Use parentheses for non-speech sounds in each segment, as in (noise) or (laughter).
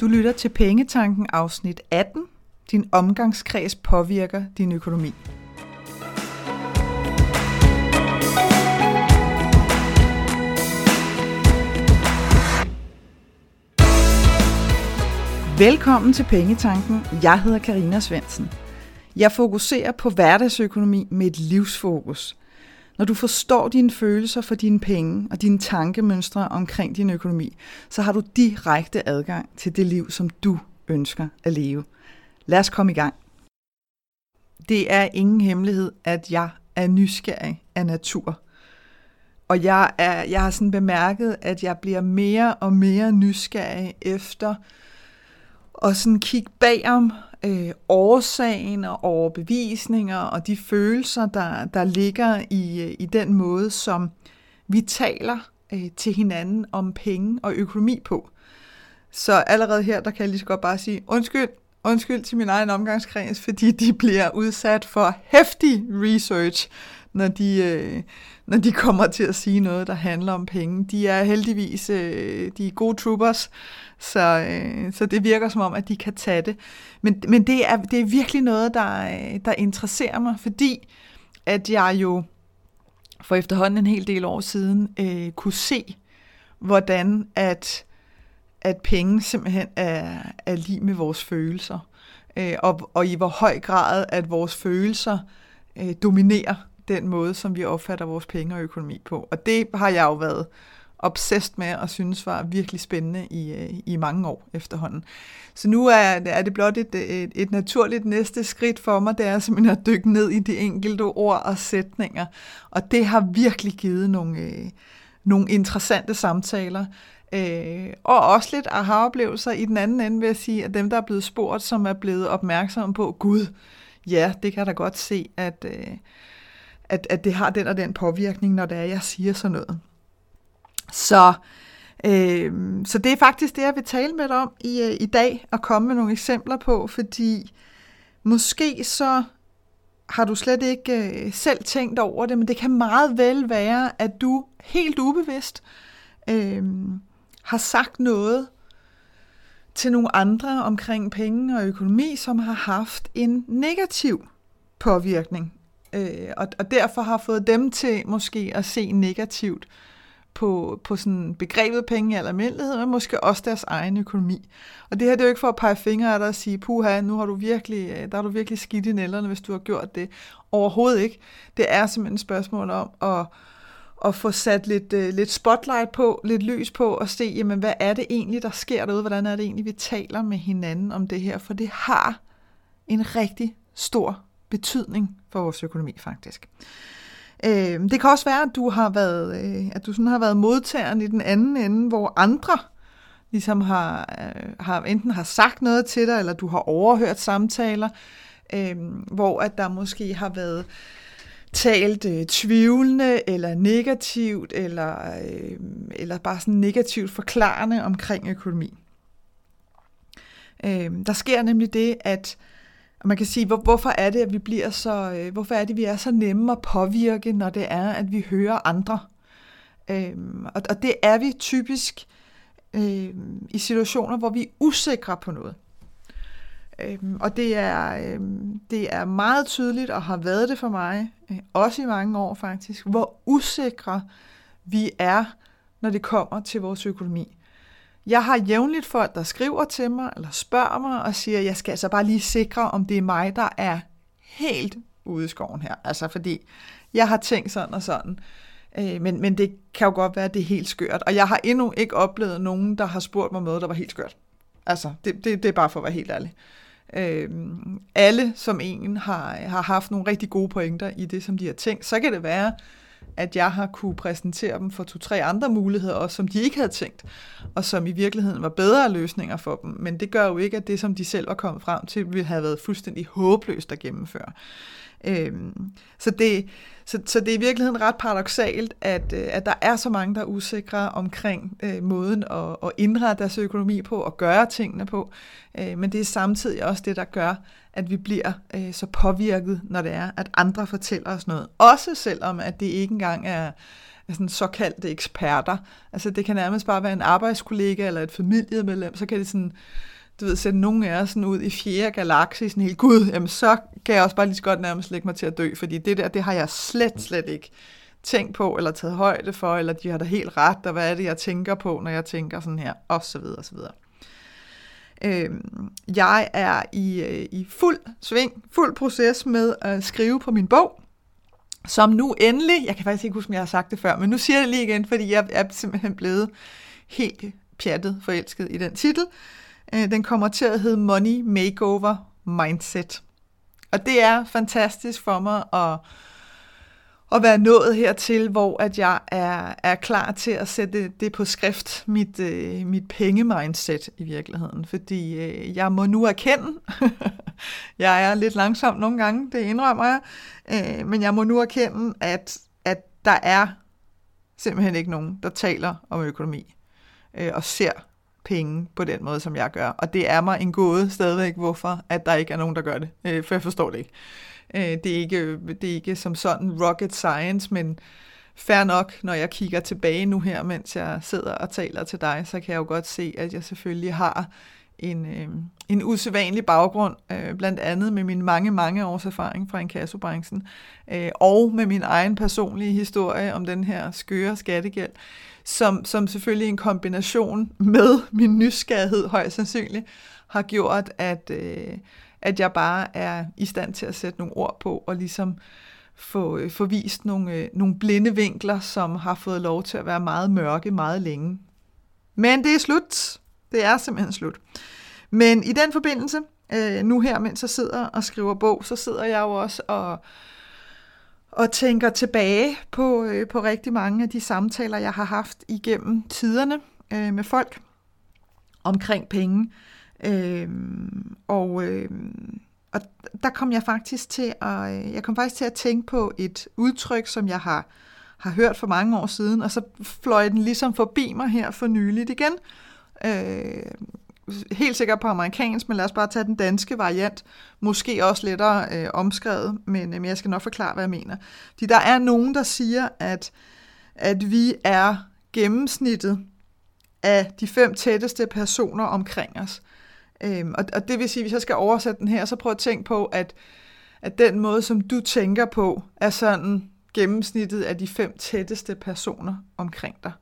Du lytter til Pengetanken afsnit 18. Din omgangskreds påvirker din økonomi. Velkommen til Pengetanken. Jeg hedder Karina Svensen. Jeg fokuserer på hverdagsøkonomi med et livsfokus. Når du forstår dine følelser for dine penge og dine tankemønstre omkring din økonomi, så har du direkte adgang til det liv, som du ønsker at leve. Lad os komme i gang. Det er ingen hemmelighed, at jeg er nysgerrig af natur. Og jeg, er, jeg har sådan bemærket, at jeg bliver mere og mere nysgerrig efter at sådan kigge bagom øh, årsagen og overbevisninger og de følelser, der, der ligger i, øh, i den måde, som vi taler øh, til hinanden om penge og økonomi på. Så allerede her, der kan jeg lige så godt bare sige, undskyld, undskyld til min egen omgangskreds, fordi de bliver udsat for hæftig research, når de, øh, når de kommer til at sige noget, der handler om penge. De er heldigvis øh, de er gode troopers, så, øh, så det virker som om, at de kan tage det. Men, men det, er, det er virkelig noget, der, øh, der interesserer mig, fordi at jeg jo for efterhånden en hel del år siden øh, kunne se, hvordan at, at penge simpelthen er, er lige med vores følelser. Øh, og, og i hvor høj grad, at vores følelser øh, dominerer den måde, som vi opfatter vores penge og økonomi på. Og det har jeg jo været obsessed med og synes var virkelig spændende i, øh, i mange år efterhånden. Så nu er, er det blot et, et, et naturligt næste skridt for mig, det er simpelthen at dykke ned i de enkelte ord og sætninger. Og det har virkelig givet nogle, øh, nogle interessante samtaler. Øh, og også lidt aha-oplevelser i den anden ende, vil jeg sige, at dem, der er blevet spurgt, som er blevet opmærksomme på, gud, ja, det kan jeg da godt se, at, øh, at, at det har den og den påvirkning, når det er, jeg siger sådan noget. Så, øh, så det er faktisk det, jeg vil tale med dig om i, øh, i dag, og komme med nogle eksempler på, fordi måske så har du slet ikke øh, selv tænkt over det, men det kan meget vel være, at du helt ubevidst øh, har sagt noget til nogle andre omkring penge og økonomi, som har haft en negativ påvirkning, øh, og, og derfor har fået dem til måske at se negativt på, på sådan begrebet penge i almindelighed, men måske også deres egen økonomi. Og det her det er jo ikke for at pege fingre af dig og sige, puha, nu har du virkelig, øh, der har du virkelig skidt i nælderne, hvis du har gjort det. Overhovedet ikke. Det er simpelthen et spørgsmål om at, at få sat lidt, øh, lidt spotlight på, lidt lys på, og se, jamen, hvad er det egentlig, der sker derude? Hvordan er det egentlig, vi taler med hinanden om det her? For det har en rigtig stor betydning for vores økonomi, faktisk. Øh, det kan også være, at du har været, øh, at du sådan har været modtageren i den anden ende, hvor andre ligesom har, øh, har enten har sagt noget til dig, eller du har overhørt samtaler, øh, hvor at der måske har været talt øh, tvivlende eller negativt, eller, øh, eller bare sådan negativt forklarende omkring økonomi. Øh, der sker nemlig det, at og man kan sige, hvor, hvorfor er det, at vi bliver så, øh, hvorfor er det, vi er så nemme at påvirke, når det er, at vi hører andre. Øhm, og, og det er vi typisk øh, i situationer, hvor vi er usikre på noget. Øhm, og det er, øhm, det er meget tydeligt, og har været det for mig, øh, også i mange år faktisk, hvor usikre vi er, når det kommer til vores økonomi. Jeg har jævnligt folk, der skriver til mig, eller spørger mig, og siger, jeg skal altså bare lige sikre, om det er mig, der er helt ude i skoven her. Altså fordi, jeg har tænkt sådan og sådan. Øh, men, men det kan jo godt være, at det er helt skørt. Og jeg har endnu ikke oplevet nogen, der har spurgt mig noget, der var helt skørt. Altså, det, det, det er bare for at være helt ærlig. Øh, alle som en har, har haft nogle rigtig gode pointer i det, som de har tænkt. Så kan det være, at jeg har kunne præsentere dem for to-tre andre muligheder, også som de ikke havde tænkt, og som i virkeligheden var bedre løsninger for dem. Men det gør jo ikke, at det, som de selv var kommet frem til, ville have været fuldstændig håbløst at gennemføre. Øhm, så, det, så, så det er i virkeligheden ret paradoxalt, at, øh, at der er så mange, der er usikre omkring øh, måden at, at indrette deres økonomi på og gøre tingene på. Øh, men det er samtidig også det, der gør, at vi bliver øh, så påvirket, når det er, at andre fortæller os noget. Også selvom, at det ikke engang er, sådan såkaldte eksperter. Altså det kan nærmest bare være en arbejdskollega eller et familiemedlem, så kan det sådan, du ved, sende nogen af os sådan ud i fjerde galakse, sådan helt, gud, jamen så kan jeg også bare lige så godt nærmest lægge mig til at dø, fordi det der, det har jeg slet, slet ikke tænkt på, eller taget højde for, eller de har da helt ret, og hvad er det, jeg tænker på, når jeg tænker sådan her, og så videre, og så videre. Øhm, jeg er i, øh, i fuld sving, fuld proces med at skrive på min bog, som nu endelig, jeg kan faktisk ikke huske, om jeg har sagt det før, men nu siger jeg det lige igen, fordi jeg er simpelthen blevet helt pjattet forelsket i den titel. Øh, den kommer til at hedde Money Makeover Mindset. Og det er fantastisk for mig at at være nået hertil, hvor at jeg er, er klar til at sætte det på skrift, mit, øh, mit pengemindset i virkeligheden. Fordi øh, jeg må nu erkende, (laughs) jeg er lidt langsom nogle gange, det indrømmer jeg, øh, men jeg må nu erkende, at, at der er simpelthen ikke nogen, der taler om økonomi øh, og ser penge på den måde, som jeg gør. Og det er mig en gåde stadigvæk, hvorfor at der ikke er nogen, der gør det. Øh, for jeg forstår det ikke. Øh, det, er ikke, det er ikke som sådan rocket science, men fair nok, når jeg kigger tilbage nu her, mens jeg sidder og taler til dig, så kan jeg jo godt se, at jeg selvfølgelig har en, øh, en usædvanlig baggrund, øh, blandt andet med min mange, mange års erfaring fra inkassobranchen, øh, og med min egen personlige historie om den her skøre skattegæld, som, som selvfølgelig en kombination med min nysgerrighed højst sandsynligt har gjort, at, øh, at jeg bare er i stand til at sætte nogle ord på og ligesom få, øh, få vist nogle, øh, nogle blinde vinkler, som har fået lov til at være meget mørke meget længe. Men det er slut. Det er simpelthen slut. Men i den forbindelse, øh, nu her, mens jeg sidder og skriver bog, så sidder jeg jo også og, og tænker tilbage på, øh, på rigtig mange af de samtaler, jeg har haft igennem tiderne øh, med folk omkring penge. Øh, og, øh, og der kom jeg faktisk til at, øh, jeg kom faktisk til at tænke på et udtryk, som jeg har, har hørt for mange år siden, og så fløj den ligesom forbi mig her for nyligt igen. Øh, helt sikkert på amerikansk, men lad os bare tage den danske variant. Måske også lettere øh, omskrevet, men, øh, men jeg skal nok forklare, hvad jeg mener. Fordi der er nogen, der siger, at, at vi er gennemsnittet af de fem tætteste personer omkring os. Øhm, og, og det vil sige, hvis jeg skal oversætte den her, så prøv at tænke på, at, at den måde, som du tænker på, er sådan gennemsnittet af de fem tætteste personer omkring dig.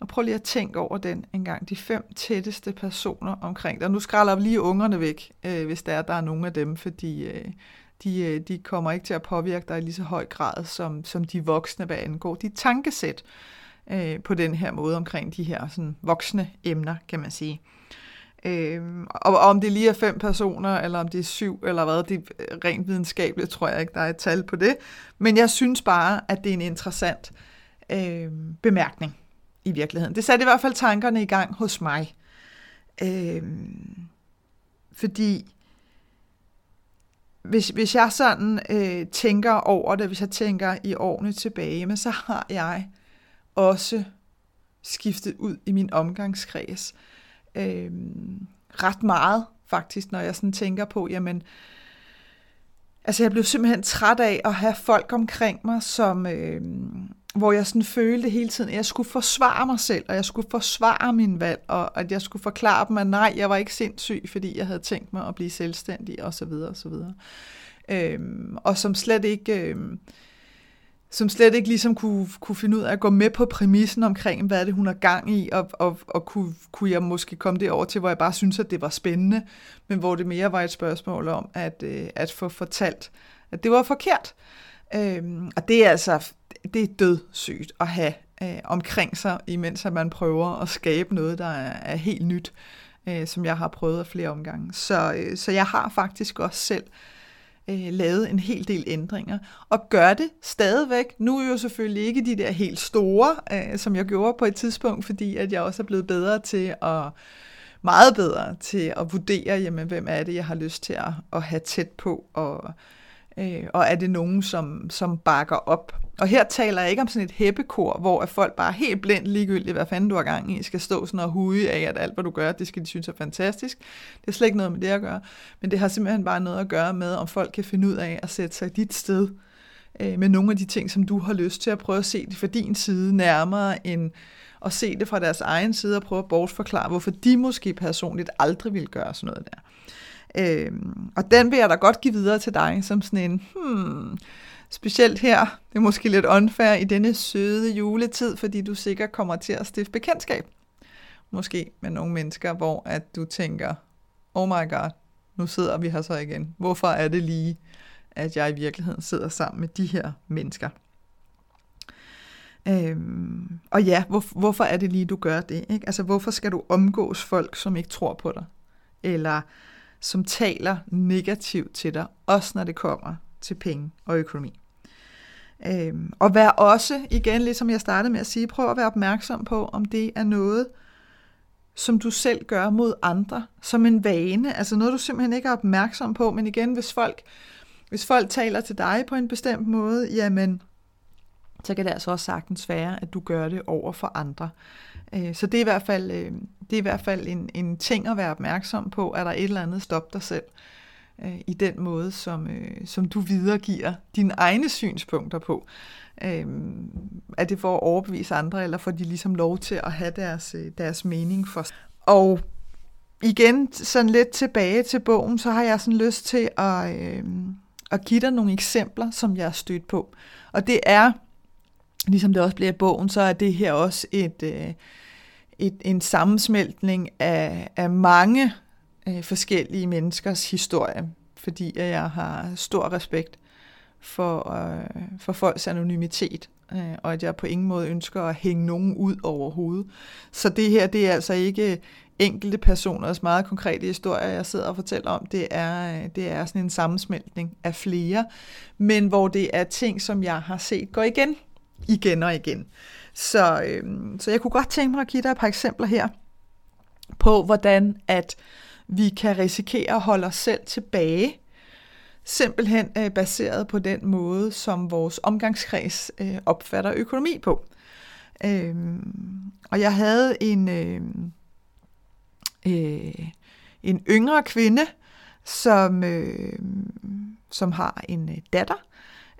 Og prøv lige at tænke over den en gang. De fem tætteste personer omkring dig. Nu skræller vi lige ungerne væk, øh, hvis der er, der er nogen af dem, fordi øh, de, øh, de kommer ikke til at påvirke dig i lige så høj grad, som, som de voksne, hvad angår dit tankesæt øh, på den her måde omkring de her sådan, voksne emner, kan man sige. Øh, og, og om det lige er fem personer, eller om det er syv, eller hvad, det er rent videnskabeligt, tror jeg ikke, der er et tal på det. Men jeg synes bare, at det er en interessant øh, bemærkning i virkeligheden. Det satte i hvert fald tankerne i gang hos mig. Øh, fordi hvis, hvis jeg sådan øh, tænker over det, hvis jeg tænker i årene tilbage, men så har jeg også skiftet ud i min omgangskreds øh, ret meget, faktisk, når jeg sådan tænker på, jamen, altså jeg blev simpelthen træt af at have folk omkring mig, som, øh, hvor jeg sådan følte hele tiden, at jeg skulle forsvare mig selv, og jeg skulle forsvare min valg, og at jeg skulle forklare dem, at nej, jeg var ikke sindssyg, fordi jeg havde tænkt mig at blive selvstændig, og så videre, og så videre. Øhm, og som slet ikke... Øhm, som slet ikke ligesom kunne, kunne finde ud af at gå med på præmissen omkring, hvad er det, hun har gang i, og, og, og kunne, kunne jeg måske komme det over til, hvor jeg bare synes, at det var spændende, men hvor det mere var et spørgsmål om at, øh, at få fortalt, at det var forkert. Øhm, og det er altså det er dødssygt at have øh, omkring sig, imens at man prøver at skabe noget, der er, er helt nyt, øh, som jeg har prøvet af flere omgange. Så, øh, så jeg har faktisk også selv øh, lavet en hel del ændringer, og gør det stadigvæk. Nu er jo selvfølgelig ikke de der helt store, øh, som jeg gjorde på et tidspunkt, fordi at jeg også er blevet bedre til at meget bedre til at vurdere, jamen, hvem er det, jeg har lyst til at, at have tæt på, og Øh, og er det nogen, som, som bakker op? Og her taler jeg ikke om sådan et hæppekor, hvor at folk bare helt blindt ligegyldigt, hvad fanden du har gang i, skal stå sådan og huge af, at alt, hvad du gør, det skal de synes er fantastisk. Det er slet ikke noget med det at gøre. Men det har simpelthen bare noget at gøre med, om folk kan finde ud af at sætte sig dit sted øh, med nogle af de ting, som du har lyst til at prøve at se det fra din side nærmere, end at se det fra deres egen side og prøve at bortforklare, hvorfor de måske personligt aldrig vil gøre sådan noget der. Øh, og den vil jeg da godt give videre til dig, som sådan en, hmm, specielt her, det er måske lidt unfair i denne søde juletid, fordi du sikkert kommer til at stifte bekendtskab. Måske med nogle mennesker, hvor at du tænker, oh my god, nu sidder vi her så igen. Hvorfor er det lige, at jeg i virkeligheden sidder sammen med de her mennesker? Øhm, og ja, hvor, hvorfor er det lige, du gør det? Ikke? Altså, hvorfor skal du omgås folk, som ikke tror på dig? Eller som taler negativt til dig, også når det kommer til penge og økonomi. Øhm, og vær også, igen, ligesom jeg startede med at sige, prøv at være opmærksom på, om det er noget, som du selv gør mod andre, som en vane, altså noget, du simpelthen ikke er opmærksom på, men igen, hvis folk, hvis folk taler til dig på en bestemt måde, jamen, så kan det altså også sagtens være, at du gør det over for andre. Øh, så det er i hvert fald, øh, det er i hvert fald en, en ting at være opmærksom på, at der er et eller andet stop dig selv øh, i den måde, som, øh, som du videregiver dine egne synspunkter på. Øhm, er det for at overbevise andre, eller får de ligesom lov til at have deres, øh, deres mening for Og igen, sådan lidt tilbage til bogen, så har jeg sådan lyst til at, øh, at give dig nogle eksempler, som jeg er stødt på. Og det er ligesom det også bliver i bogen, så er det her også et, øh, et, en sammensmeltning af, af mange øh, forskellige menneskers historie, fordi jeg har stor respekt for, øh, for folks anonymitet, øh, og at jeg på ingen måde ønsker at hænge nogen ud overhovedet. Så det her, det er altså ikke enkelte personers meget konkrete historier, jeg sidder og fortæller om. Det er, øh, det er sådan en sammensmeltning af flere, men hvor det er ting, som jeg har set gå igen igen og igen. Så, øh, så jeg kunne godt tænke mig at give dig et par eksempler her på, hvordan at vi kan risikere at holde os selv tilbage, simpelthen øh, baseret på den måde, som vores omgangskreds øh, opfatter økonomi på. Øhm, og jeg havde en, øh, øh, en yngre kvinde, som, øh, som har en øh, datter,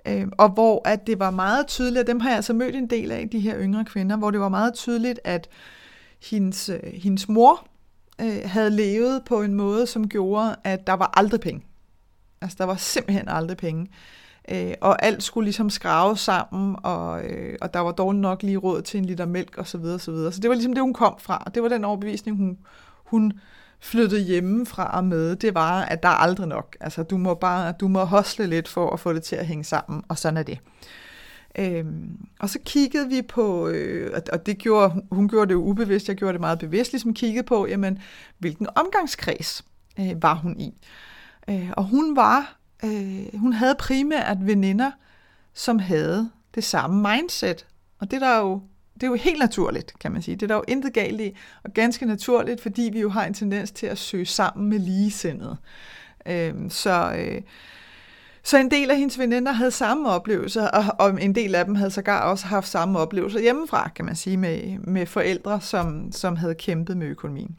Øh, og hvor at det var meget tydeligt, og dem har jeg altså mødt en del af, de her yngre kvinder, hvor det var meget tydeligt, at hendes, øh, hendes mor øh, havde levet på en måde, som gjorde, at der var aldrig penge. Altså der var simpelthen aldrig penge. Øh, og alt skulle ligesom skrave sammen, og, øh, og der var dårligt nok lige råd til en liter mælk osv. Så, videre, så, videre. så det var ligesom det, hun kom fra, og det var den overbevisning, hun, hun flyttede hjemmefra og med, det var, at der er aldrig nok. Altså, du må bare, du må hosle lidt for at få det til at hænge sammen, og sådan er det. Øhm, og så kiggede vi på, øh, og det gjorde, hun gjorde det jo ubevidst, jeg gjorde det meget bevidst, ligesom kiggede på, jamen, hvilken omgangskreds øh, var hun i. Øh, og hun var, øh, hun havde primært veninder, som havde det samme mindset. Og det der jo det er jo helt naturligt, kan man sige. Det er der jo intet galt i, og ganske naturligt, fordi vi jo har en tendens til at søge sammen med ligesindede. Øh, så, øh, så en del af hendes veninder havde samme oplevelser, og, og en del af dem havde sågar også haft samme oplevelser hjemmefra, kan man sige, med, med forældre, som, som havde kæmpet med økonomien.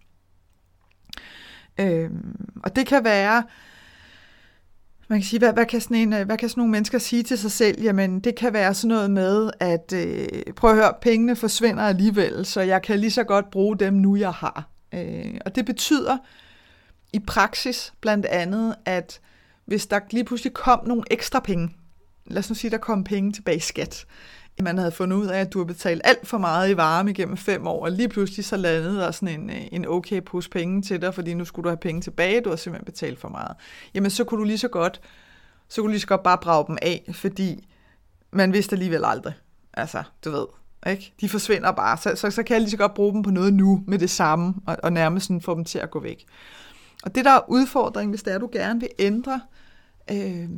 Øhm, og det kan være man kan sige, hvad, hvad, kan sådan en, hvad kan sådan nogle mennesker sige til sig selv? Jamen, det kan være sådan noget med, at øh, prøv at høre, pengene forsvinder alligevel, så jeg kan lige så godt bruge dem nu, jeg har. Øh, og det betyder i praksis blandt andet, at hvis der lige pludselig kom nogle ekstra penge, lad os nu sige, der kom penge tilbage i skat, man havde fundet ud af, at du har betalt alt for meget i varme igennem fem år, og lige pludselig så landede der sådan en, øh, en okay pose penge til dig, fordi nu skulle du have penge tilbage, du har simpelthen betalt for meget. Jamen så kunne du lige så godt, så kunne du lige så godt bare brage dem af, fordi man vidste alligevel aldrig. Altså, du ved, ikke? De forsvinder bare, så, så, så kan jeg lige så godt bruge dem på noget nu med det samme, og, og nærmest sådan få dem til at gå væk. Og det der er udfordringen, hvis det er, du gerne vil ændre øh, Øh,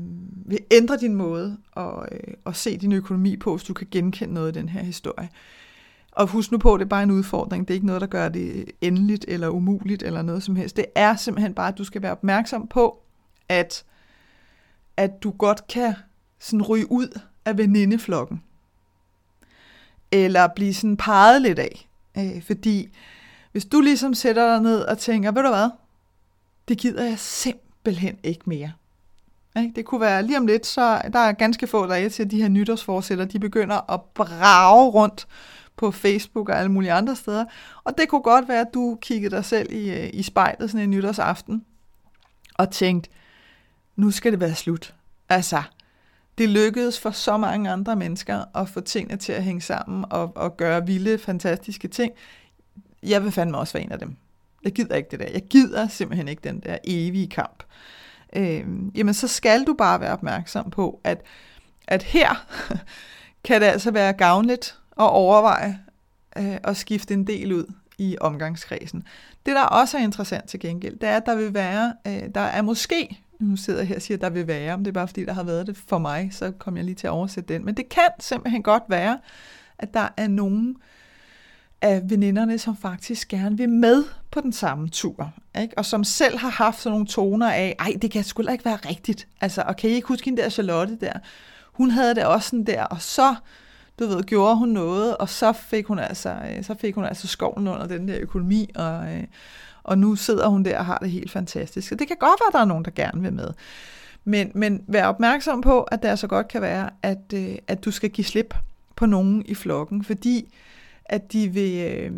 vil ændre din måde at, øh, at se din økonomi på, hvis du kan genkende noget i den her historie. Og husk nu på, at det er bare en udfordring. Det er ikke noget, der gør det endeligt eller umuligt eller noget som helst. Det er simpelthen bare, at du skal være opmærksom på, at, at du godt kan sådan ryge ud af venindeflokken. Eller blive sådan peget lidt af. Øh, fordi hvis du ligesom sætter dig ned og tænker, ved du hvad, det gider jeg simpelthen ikke mere ikke? Det kunne være lige om lidt, så der er ganske få dage til, at de her nytårsforsætter, de begynder at brage rundt på Facebook og alle mulige andre steder. Og det kunne godt være, at du kiggede dig selv i, øh, i spejlet sådan en nytårsaften og tænkte, nu skal det være slut. Altså, det lykkedes for så mange andre mennesker at få tingene til at hænge sammen og, og gøre vilde, fantastiske ting. Jeg vil fandme også være en af dem. Jeg gider ikke det der. Jeg gider simpelthen ikke den der evige kamp. Øh, jamen, så skal du bare være opmærksom på, at, at her (laughs) kan det altså være gavnligt at overveje øh, at skifte en del ud i omgangskredsen. Det, der også er interessant til gengæld, det er, at der vil være, øh, der er måske, nu sidder jeg her og siger, at der vil være, om det er bare fordi, der har været det for mig, så kommer jeg lige til at oversætte den, men det kan simpelthen godt være, at der er nogen af veninderne, som faktisk gerne vil med på den samme tur, ikke? og som selv har haft sådan nogle toner af, ej, det kan sgu ikke være rigtigt, altså, og kan I ikke huske hende der Charlotte der? Hun havde det også sådan der, og så du ved, gjorde hun noget, og så fik hun altså, øh, så fik hun altså skoven under den der økonomi, og, øh, og nu sidder hun der og har det helt fantastisk. Og det kan godt være, at der er nogen, der gerne vil med. Men, men vær opmærksom på, at det så altså godt kan være, at, øh, at du skal give slip på nogen i flokken, fordi at de vil, øh,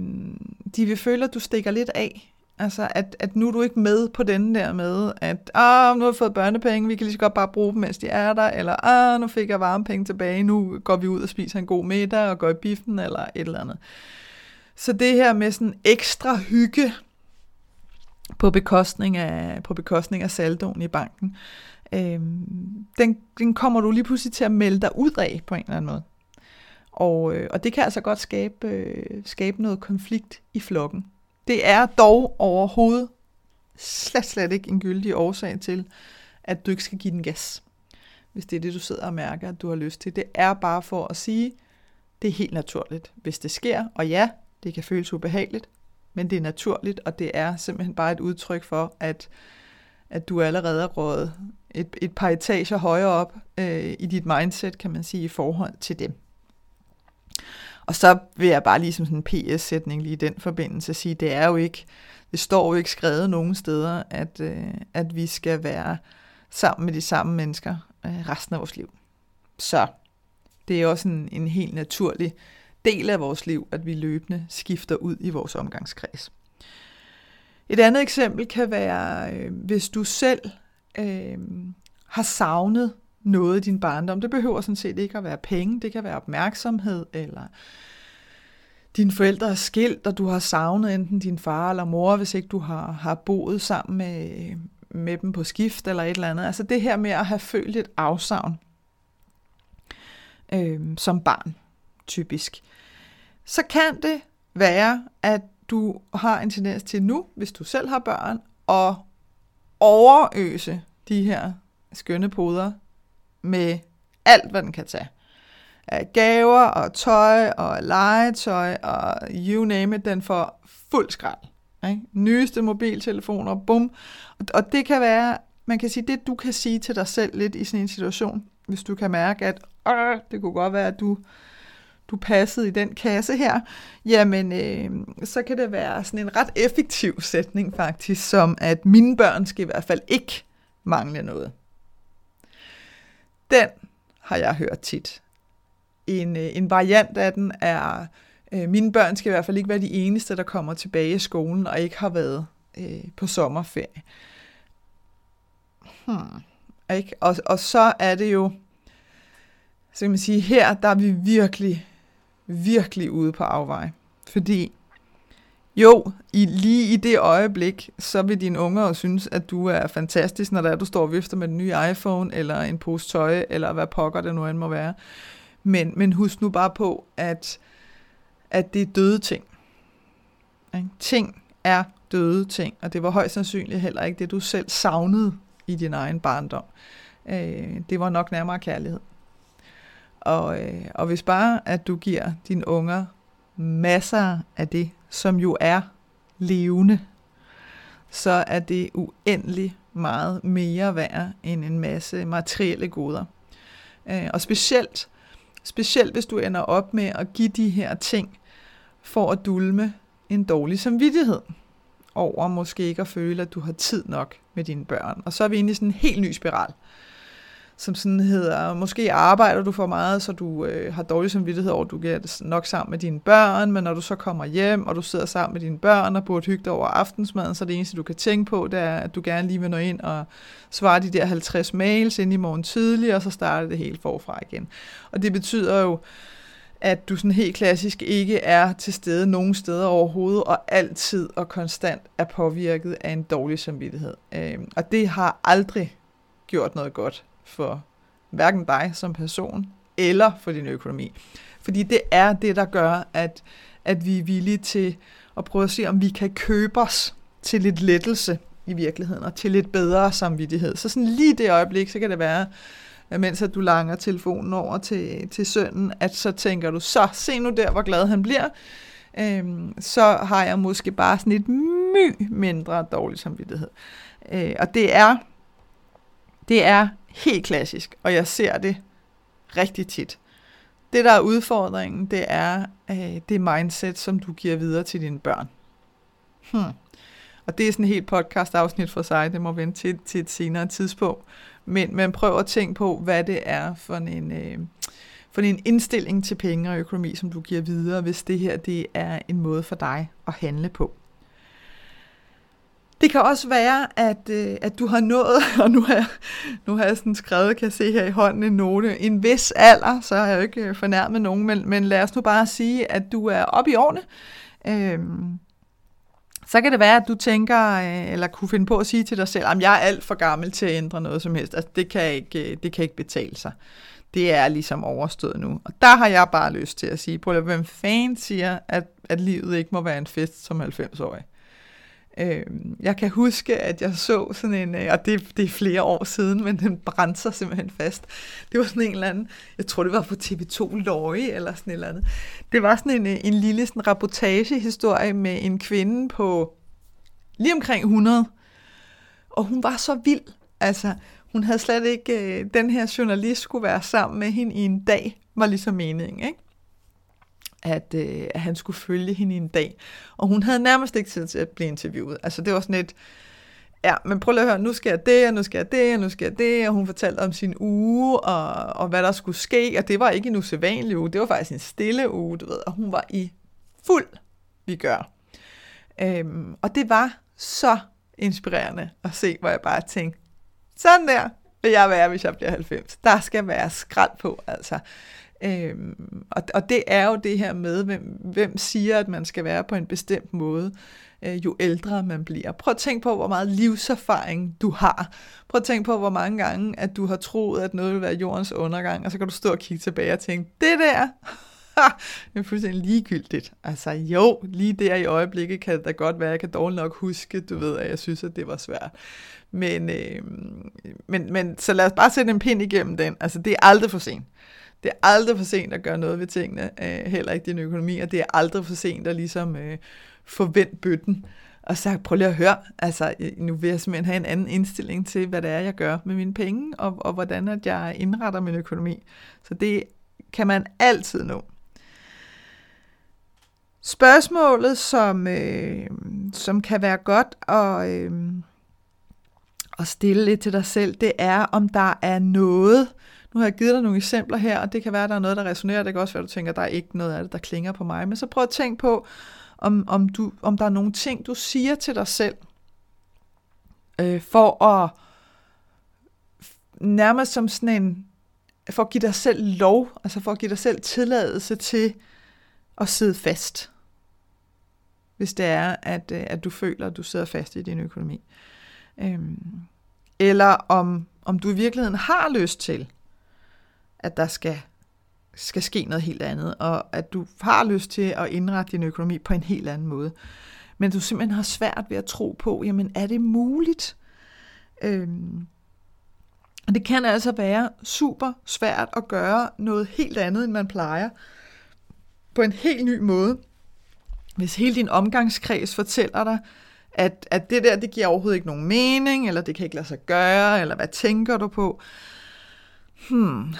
de vil føle, at du stikker lidt af, Altså, at, at nu er du ikke med på den der med, at ah, nu har jeg fået børnepenge, vi kan lige så godt bare bruge dem, mens de er der, eller ah, nu fik jeg varmepenge tilbage, nu går vi ud og spiser en god middag og går i biffen, eller et eller andet. Så det her med sådan ekstra hygge på bekostning af, på bekostning af saldoen i banken, øh, den, den kommer du lige pludselig til at melde dig ud af på en eller anden måde. Og, øh, og det kan altså godt skabe, øh, skabe noget konflikt i flokken. Det er dog overhovedet slet, slet ikke en gyldig årsag til, at du ikke skal give den gas, hvis det er det, du sidder og mærker, at du har lyst til. Det er bare for at sige, det er helt naturligt, hvis det sker. Og ja, det kan føles ubehageligt, men det er naturligt, og det er simpelthen bare et udtryk for, at, at du allerede er rådet et, et par etager højere op øh, i dit mindset, kan man sige, i forhold til dem. Og så vil jeg bare lige som sådan en PS-sætning lige i den forbindelse sige, det er jo ikke, det står jo ikke skrevet nogen steder, at, øh, at vi skal være sammen med de samme mennesker øh, resten af vores liv. Så det er også en, en helt naturlig del af vores liv, at vi løbende skifter ud i vores omgangskreds. Et andet eksempel kan være, øh, hvis du selv øh, har savnet noget i din barndom. Det behøver sådan set ikke at være penge, det kan være opmærksomhed, eller dine forældre er skilt, og du har savnet enten din far eller mor, hvis ikke du har, har boet sammen med, med dem på skift eller et eller andet. Altså det her med at have følt et afsavn øh, som barn, typisk. Så kan det være, at du har en tendens til nu, hvis du selv har børn, at overøse de her skønne poder med alt, hvad den kan tage. Af gaver og tøj og legetøj og you name it, den får fuld skrald. Ikke? Nyeste mobiltelefoner, bum. Og det kan være, man kan sige, det du kan sige til dig selv lidt i sådan en situation, hvis du kan mærke, at øh, det kunne godt være, at du, du passede i den kasse her, jamen øh, så kan det være sådan en ret effektiv sætning faktisk, som at mine børn skal i hvert fald ikke mangle noget. Den har jeg hørt tit. En, øh, en variant af den er, øh, mine børn skal i hvert fald ikke være de eneste, der kommer tilbage i skolen og ikke har været øh, på sommerferie. Hmm. Ikke? Og, og så er det jo, så kan man sige, her der er vi virkelig, virkelig ude på afvej. Fordi jo, i, lige i det øjeblik, så vil dine unger synes, at du er fantastisk, når der er, du står og vifter med den nye iPhone, eller en pose tøj, eller hvad pokker det nu end må være. Men, men husk nu bare på, at, at det er døde ting. Ikke? Ting er døde ting, og det var højst sandsynligt heller ikke det, du selv savnede i din egen barndom. Øh, det var nok nærmere kærlighed. Og, øh, og hvis bare, at du giver dine unger masser af det, som jo er levende, så er det uendelig meget mere værd end en masse materielle goder. Øh, og specielt, specielt hvis du ender op med at give de her ting for at dulme en dårlig samvittighed over måske ikke at føle, at du har tid nok med dine børn. Og så er vi inde i sådan en helt ny spiral som sådan hedder, måske arbejder du for meget, så du øh, har dårlig samvittighed over, at du gør det nok sammen med dine børn, men når du så kommer hjem, og du sidder sammen med dine børn og burde hygge dig over aftensmaden, så det eneste, du kan tænke på, det er, at du gerne lige vil nå ind og svare de der 50 mails ind i morgen tidlig, og så starter det hele forfra igen. Og det betyder jo, at du sådan helt klassisk ikke er til stede nogen steder overhovedet, og altid og konstant er påvirket af en dårlig samvittighed. Øh, og det har aldrig gjort noget godt for hverken dig som person, eller for din økonomi. Fordi det er det, der gør, at, at vi er villige til at prøve at se, om vi kan købe os til lidt lettelse i virkeligheden, og til lidt bedre samvittighed. Så sådan lige det øjeblik, så kan det være, mens at du langer telefonen over til, til sønnen, at så tænker du, så se nu der, hvor glad han bliver, øhm, så har jeg måske bare sådan et my mindre dårlig samvittighed. Øh, og det er, det er helt klassisk, og jeg ser det rigtig tit. Det, der er udfordringen, det er øh, det mindset, som du giver videre til dine børn. Hmm. Og det er sådan et helt podcast-afsnit for sig, det må vente til, til et senere tidspunkt. Men man prøver at tænke på, hvad det er for en, øh, for en indstilling til penge og økonomi, som du giver videre, hvis det her det er en måde for dig at handle på. Det kan også være, at, øh, at du har nået, (laughs) og nu har, jeg, nu har jeg sådan skrevet, kan jeg se her i hånden, en note, en vis alder, så har jeg jo ikke øh, fornærmet nogen, men, men lad os nu bare sige, at du er oppe i årene. Øhm, så kan det være, at du tænker, øh, eller kunne finde på at sige til dig selv, at jeg er alt for gammel til at ændre noget som helst. Altså, det kan ikke, øh, det kan ikke betale sig. Det er ligesom overstået nu. Og der har jeg bare lyst til at sige, prøv at hvem fanden siger, at, at livet ikke må være en fest som 90-årig. Øh, jeg kan huske, at jeg så sådan en, øh, og det, det er flere år siden, men den brændte sig simpelthen fast. Det var sådan en eller anden, jeg tror det var på TV2 Løje, eller sådan et eller andet. Det var sådan en, øh, en lille sådan reportagehistorie med en kvinde på lige omkring 100, og hun var så vild. Altså, hun havde slet ikke, øh, den her journalist skulle være sammen med hende i en dag, var ligesom meningen, ikke? At, øh, at han skulle følge hende en dag. Og hun havde nærmest ikke tid til at blive interviewet. Altså det var sådan et, ja, men prøv lige at høre, nu skal det, og nu skal det, og nu skal det, og hun fortalte om sin uge, og, og hvad der skulle ske, og det var ikke en usædvanlig uge, det var faktisk en stille uge, du ved, og hun var i fuld vi gør. Øhm, og det var så inspirerende at se, hvor jeg bare tænkte, sådan der vil jeg være, hvis jeg bliver 90. Der skal være skrald på, altså. Øhm, og, og det er jo det her med, hvem, hvem siger, at man skal være på en bestemt måde, øh, jo ældre man bliver. Prøv at tænke på, hvor meget livserfaring du har. Prøv at tænke på, hvor mange gange, at du har troet, at noget vil være jordens undergang, og så kan du stå og kigge tilbage og tænke, det der, (laughs) det er fuldstændig ligegyldigt. Altså jo, lige der i øjeblikket kan det da godt være, jeg kan dårligt nok huske, du ved, at jeg synes, at det var svært. Men, øh, men, men så lad os bare sætte en pind igennem den. Altså det er aldrig for sent. Det er aldrig for sent at gøre noget ved tingene, øh, heller ikke din økonomi, og det er aldrig for sent at ligesom øh, forvente bøtten og så prøv lige at høre, altså øh, nu vil jeg simpelthen have en anden indstilling til, hvad det er, jeg gør med mine penge, og, og hvordan at jeg indretter min økonomi. Så det kan man altid nå. Spørgsmålet, som, øh, som kan være godt at, øh, at stille lidt til dig selv, det er, om der er noget, nu har jeg givet dig nogle eksempler her, og det kan være, at der er noget, der resonerer. Det kan også være, at du tænker, at der er ikke noget af det, der klinger på mig. Men så prøv at tænke på, om, om, du, om der er nogle ting, du siger til dig selv, øh, for at nærmest som sådan en, for at give dig selv lov, altså for at give dig selv tilladelse til at sidde fast, hvis det er, at, øh, at du føler, at du sidder fast i din økonomi. Øhm, eller om, om du i virkeligheden har lyst til at der skal, skal ske noget helt andet, og at du har lyst til at indrette din økonomi på en helt anden måde. Men du simpelthen har svært ved at tro på, jamen er det muligt? Øhm, og det kan altså være super svært at gøre noget helt andet, end man plejer, på en helt ny måde. Hvis hele din omgangskreds fortæller dig, at, at det der, det giver overhovedet ikke nogen mening, eller det kan ikke lade sig gøre, eller hvad tænker du på? Hmm,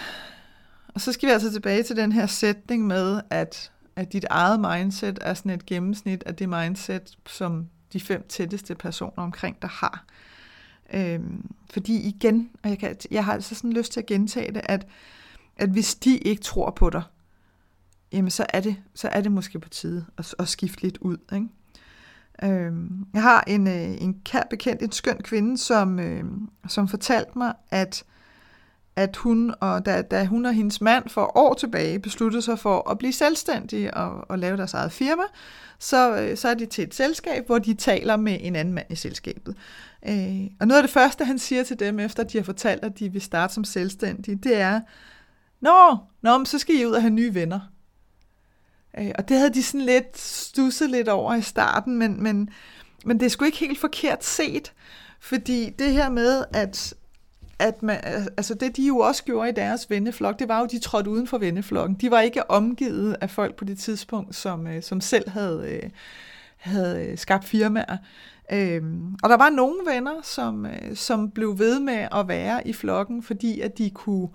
og så skal vi altså tilbage til den her sætning med, at, at dit eget mindset er sådan et gennemsnit af det mindset, som de fem tætteste personer omkring dig har. Øhm, fordi igen, og jeg, kan, jeg har altså sådan lyst til at gentage det, at, at hvis de ikke tror på dig, jamen så er det, så er det måske på tide at, at skifte lidt ud. Ikke? Øhm, jeg har en, øh, en kær bekendt, en skøn kvinde, som, øh, som fortalte mig, at at hun og da, da hun og hendes mand for år tilbage besluttede sig for at blive selvstændige og, og lave deres eget firma, så, øh, så er de til et selskab, hvor de taler med en anden mand i selskabet. Øh, og noget af det første, han siger til dem, efter de har fortalt, at de vil starte som selvstændige, det er, Nå, nå så skal I ud og have nye venner. Øh, og det havde de sådan lidt stusset lidt over i starten, men, men, men det er sgu ikke helt forkert set, fordi det her med, at at man, altså det de jo også gjorde i deres venneflok, det var jo, de trådte uden for venneflokken. De var ikke omgivet af folk på det tidspunkt, som, øh, som selv havde, øh, havde øh, skabt firmaer. Øhm, og der var nogle venner, som, som blev ved med at være i flokken, fordi at de kunne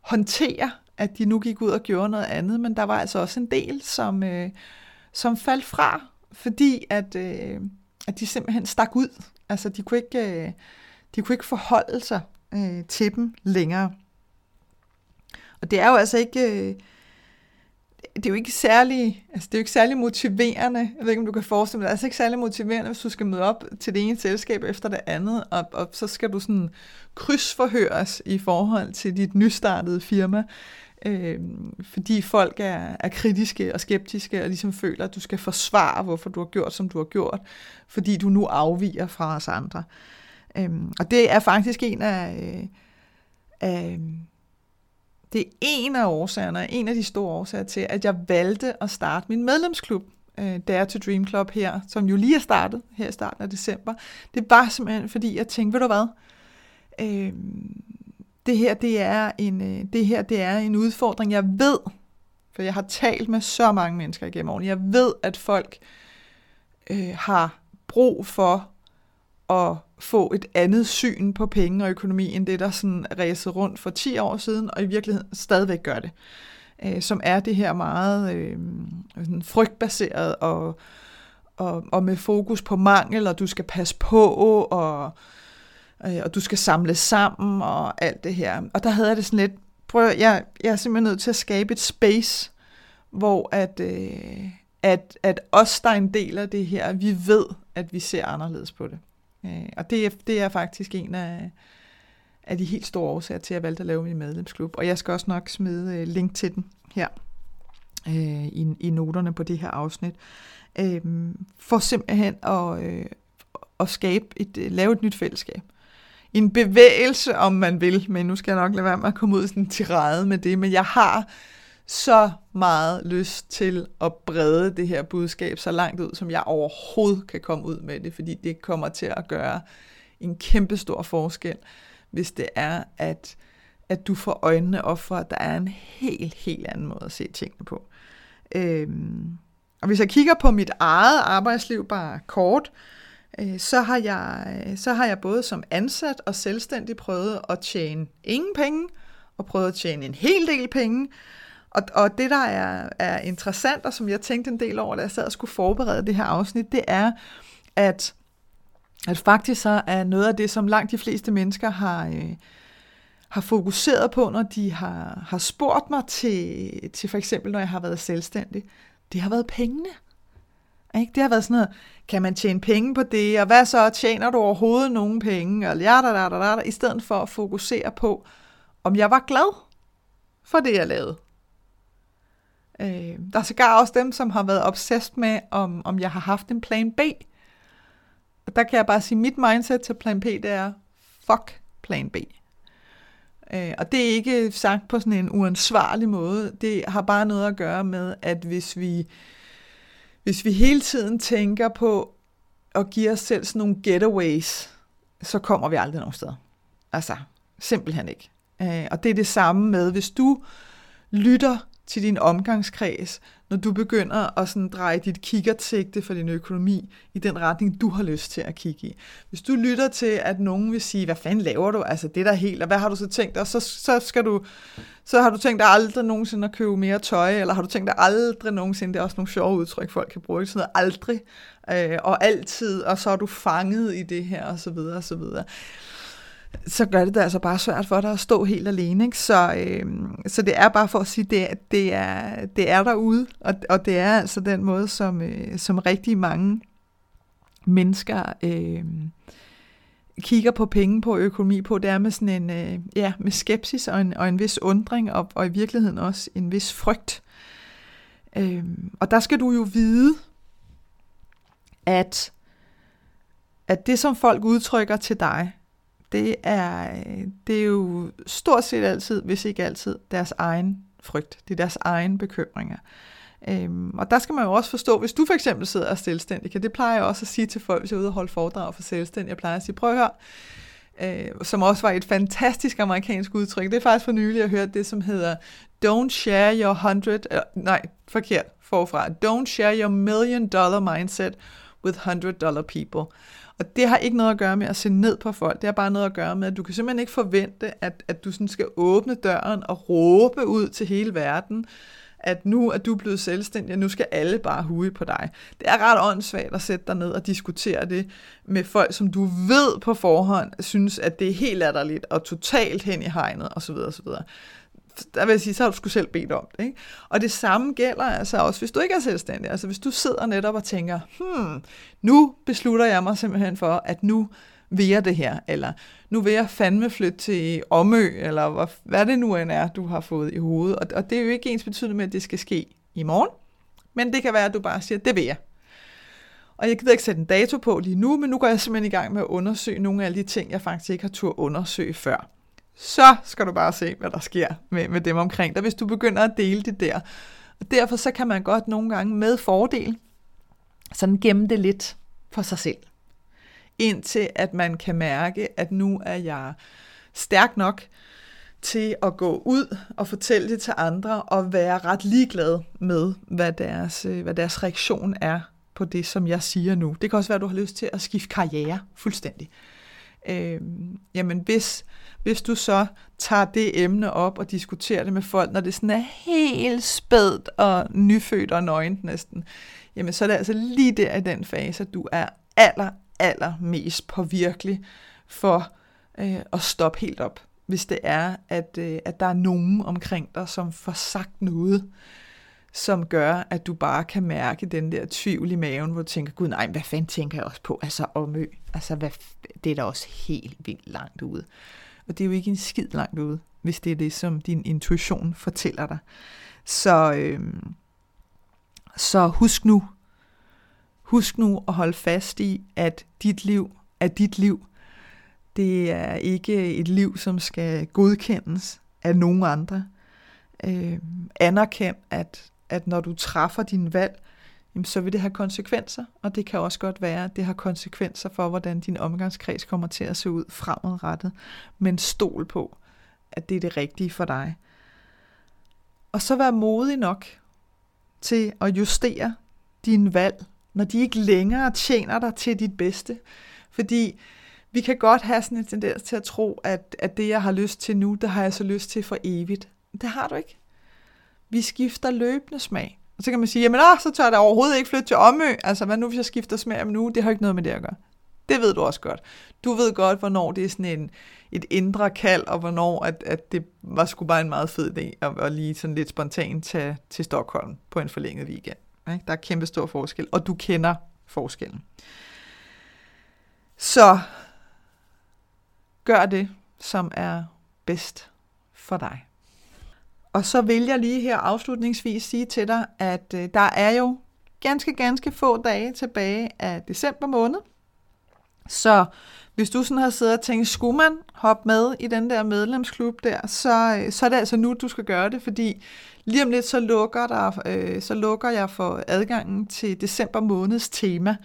håndtere, at de nu gik ud og gjorde noget andet, men der var altså også en del, som, som faldt fra, fordi at, at de simpelthen stak ud. Altså de kunne ikke, de kunne ikke forholde sig øh, til dem længere. Og det er jo altså ikke... Øh, det er jo ikke særlig, altså det er jo ikke særlig motiverende, jeg ved ikke, om du kan forestille dig, det er altså ikke særlig motiverende, hvis du skal møde op til det ene selskab efter det andet, og, og så skal du sådan krydsforhøres i forhold til dit nystartede firma, øh, fordi folk er, er kritiske og skeptiske, og ligesom føler, at du skal forsvare, hvorfor du har gjort, som du har gjort, fordi du nu afviger fra os andre. Øhm, og det er faktisk en af, øh, af det er en af årsagerne, en af de store årsager til, at jeg valgte at starte min medlemsklub, øh, Dare to Dream Club her, som jo lige er startet her i starten af december. Det var simpelthen, fordi jeg tænkte, ved du hvad, øh, det her, det er en, øh, det her, det er en udfordring. Jeg ved, for jeg har talt med så mange mennesker igennem årene, jeg ved, at folk øh, har brug for at få et andet syn på penge og økonomi, end det, der sådan ræsede rundt for 10 år siden, og i virkeligheden stadigvæk gør det. Øh, som er det her meget øh, sådan frygtbaseret og, og, og med fokus på mangel, og du skal passe på, og, øh, og du skal samle sammen, og alt det her. Og der havde jeg det sådan lidt, prøv jeg, jeg er simpelthen nødt til at skabe et space, hvor at, øh, at, at os, der er en del af det her, vi ved, at vi ser anderledes på det. Øh, og det er, det er faktisk en af, af de helt store årsager til, at jeg valgte at lave min medlemsklub. Og jeg skal også nok smide øh, link til den her øh, i, i noterne på det her afsnit. Øh, for simpelthen at, øh, at skabe et, øh, lave et nyt fællesskab. En bevægelse, om man vil, men nu skal jeg nok lade være med at komme ud sådan en tirade med det, men jeg har så meget lyst til at brede det her budskab så langt ud, som jeg overhovedet kan komme ud med det, fordi det kommer til at gøre en kæmpe stor forskel, hvis det er, at, at du får øjnene op for, at der er en helt, helt anden måde at se tingene på. Øhm, og hvis jeg kigger på mit eget arbejdsliv bare kort, øh, så, har jeg, så har jeg både som ansat og selvstændig prøvet at tjene ingen penge, og prøvet at tjene en hel del penge, og, og det, der er, er interessant, og som jeg tænkte en del over, da jeg sad og skulle forberede det her afsnit, det er, at, at faktisk så er noget af det, som langt de fleste mennesker har, øh, har fokuseret på, når de har, har spurgt mig til, til for eksempel, når jeg har været selvstændig, det har været pengene. Ikke? Det har været sådan noget, kan man tjene penge på det, og hvad så, tjener du overhovedet nogen penge, og ja, da, da, da, da, i stedet for at fokusere på, om jeg var glad for det, jeg lavede. Øh, der er sågar også dem, som har været obsessed med, om, om jeg har haft en plan B. Og der kan jeg bare sige, at mit mindset til plan B, det er, fuck plan B. Øh, og det er ikke sagt på sådan en uansvarlig måde. Det har bare noget at gøre med, at hvis vi, hvis vi hele tiden tænker på at give os selv sådan nogle getaways, så kommer vi aldrig nogen steder. Altså, simpelthen ikke. Øh, og det er det samme med, hvis du lytter til din omgangskreds, når du begynder at sådan dreje dit kikkertsigte for din økonomi i den retning, du har lyst til at kigge i. Hvis du lytter til, at nogen vil sige, hvad fanden laver du? Altså det der helt, og hvad har du så tænkt? Og så, så skal du, så har du tænkt dig aldrig nogensinde at købe mere tøj, eller har du tænkt dig aldrig nogensinde, det er også nogle sjove udtryk, folk kan bruge, sådan noget aldrig, øh, og altid, og så er du fanget i det her, og så videre, og så videre så gør det det altså bare svært for dig at stå helt alene. Ikke? Så, øh, så det er bare for at sige, det, det, er, det er derude, og, og det er altså den måde, som, øh, som rigtig mange mennesker øh, kigger på penge, på økonomi på, det er med sådan en, øh, ja, med skepsis og en, og en vis undring, og, og i virkeligheden også en vis frygt. Øh, og der skal du jo vide, at, at det, som folk udtrykker til dig, det er, øh, det er jo stort set altid, hvis ikke altid, deres egen frygt. Det er deres egen bekymringer. Øhm, og der skal man jo også forstå, hvis du for eksempel sidder og selvstændig, det plejer jeg også at sige til folk, hvis jeg er ude og holde foredrag for selvstændig, jeg plejer at sige, prøv at høre, øh, som også var et fantastisk amerikansk udtryk. Det er faktisk for nylig, at høre det, som hedder Don't share your hundred, øh, nej, forkert, forfra. Don't share your million dollar mindset with hundred dollar people. Og det har ikke noget at gøre med at se ned på folk. Det har bare noget at gøre med, at du kan simpelthen ikke forvente, at, at du sådan skal åbne døren og råbe ud til hele verden, at nu er du blevet selvstændig, og nu skal alle bare huge på dig. Det er ret åndssvagt at sætte dig ned og diskutere det med folk, som du ved på forhånd, synes, at det er helt latterligt og totalt hen i hegnet osv. osv der vil jeg sige, så har du sgu selv bedt om det. Ikke? Og det samme gælder altså også, hvis du ikke er selvstændig. Altså hvis du sidder netop og tænker, hmm, nu beslutter jeg mig simpelthen for, at nu vil jeg det her, eller nu vil jeg fandme flytte til Omø, eller hvad, hvad det nu end er, du har fået i hovedet. Og, og det er jo ikke ens betydende med, at det skal ske i morgen, men det kan være, at du bare siger, det vil jeg. Og jeg gider ikke sætte en dato på lige nu, men nu går jeg simpelthen i gang med at undersøge nogle af de ting, jeg faktisk ikke har tur undersøge før så skal du bare se, hvad der sker med, med dem omkring dig, hvis du begynder at dele det der. Og derfor så kan man godt nogle gange med fordel sådan gemme det lidt for sig selv. Indtil at man kan mærke, at nu er jeg stærk nok til at gå ud og fortælle det til andre og være ret ligeglad med, hvad deres, øh, hvad deres reaktion er på det, som jeg siger nu. Det kan også være, at du har lyst til at skifte karriere fuldstændig. Øh, jamen hvis, hvis du så tager det emne op og diskuterer det med folk, når det sådan er helt spædt og nyfødt og nøgent næsten, jamen så er det altså lige der i den fase, at du er aller, aller mest påvirkelig for øh, at stoppe helt op, hvis det er, at, øh, at der er nogen omkring dig, som får sagt noget, som gør, at du bare kan mærke den der tvivl i maven, hvor du tænker, gud nej, hvad fanden tænker jeg også på? Altså Omø, altså hvad, det er da også helt vildt langt ude. Og det er jo ikke en skid langt ude, hvis det er det, som din intuition fortæller dig. Så, øh, så husk nu, husk nu at holde fast i, at dit liv er dit liv. Det er ikke et liv, som skal godkendes af nogen andre. Øh, anerkend, at, at når du træffer din valg, jamen, så vil det have konsekvenser, og det kan også godt være, at det har konsekvenser for, hvordan din omgangskreds kommer til at se ud fremadrettet. Men stol på, at det er det rigtige for dig. Og så vær modig nok til at justere din valg, når de ikke længere tjener dig til dit bedste. Fordi vi kan godt have sådan en tendens til at tro, at, at det, jeg har lyst til nu, det har jeg så lyst til for evigt. Det har du ikke. Vi skifter løbende smag. Og så kan man sige, jamen ah, så tør jeg da overhovedet ikke flytte til Omø. Altså, hvad nu hvis jeg skifter smag om nu? Det har ikke noget med det at gøre. Det ved du også godt. Du ved godt, hvornår det er sådan en, et indre kald, og hvornår at, at det var sgu bare en meget fed idé at, at lige sådan lidt spontant tage til Stockholm på en forlænget weekend. Ikke? Der er kæmpe stor forskel, og du kender forskellen. Så gør det, som er bedst for dig. Og så vil jeg lige her afslutningsvis sige til dig, at øh, der er jo ganske, ganske få dage tilbage af december måned. Så hvis du sådan har siddet og tænkt, skulle man hoppe med i den der medlemsklub der, så, øh, så er det altså nu, du skal gøre det, fordi lige om lidt, så lukker, der, øh, så lukker jeg for adgangen til december måneds tema.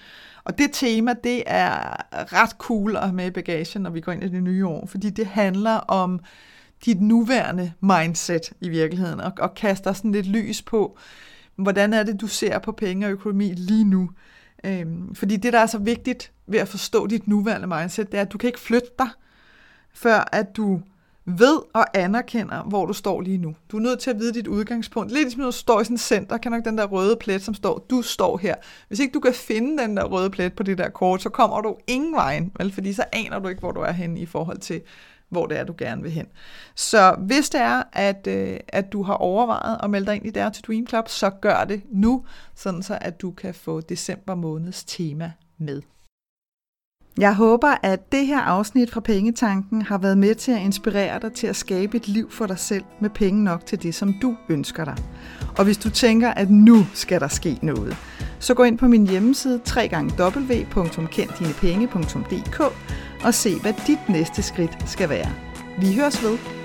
Og det tema, det er ret cool at have med i bagagen, når vi går ind i det nye år, fordi det handler om dit nuværende mindset i virkeligheden, og, og kaster sådan lidt lys på, hvordan er det, du ser på penge og økonomi lige nu. Øhm, fordi det, der er så vigtigt ved at forstå dit nuværende mindset, det er, at du kan ikke flytte dig, før at du ved og anerkender, hvor du står lige nu. Du er nødt til at vide dit udgangspunkt. Lidt ligesom når du står i sådan et center, kan nok den der røde plet, som står, du står her. Hvis ikke du kan finde den der røde plet på det der kort, så kommer du ingen vejen, vel? fordi så aner du ikke, hvor du er henne i forhold til, hvor det er, du gerne vil hen. Så hvis det er, at, øh, at du har overvejet at melde dig ind i Dare to Dream Club, så gør det nu, sådan så at du kan få december måneds tema med. Jeg håber, at det her afsnit fra Pengetanken har været med til at inspirere dig til at skabe et liv for dig selv med penge nok til det, som du ønsker dig. Og hvis du tænker, at nu skal der ske noget, så gå ind på min hjemmeside www.kenddinepenge.dk og se, hvad dit næste skridt skal være. Vi høres ved.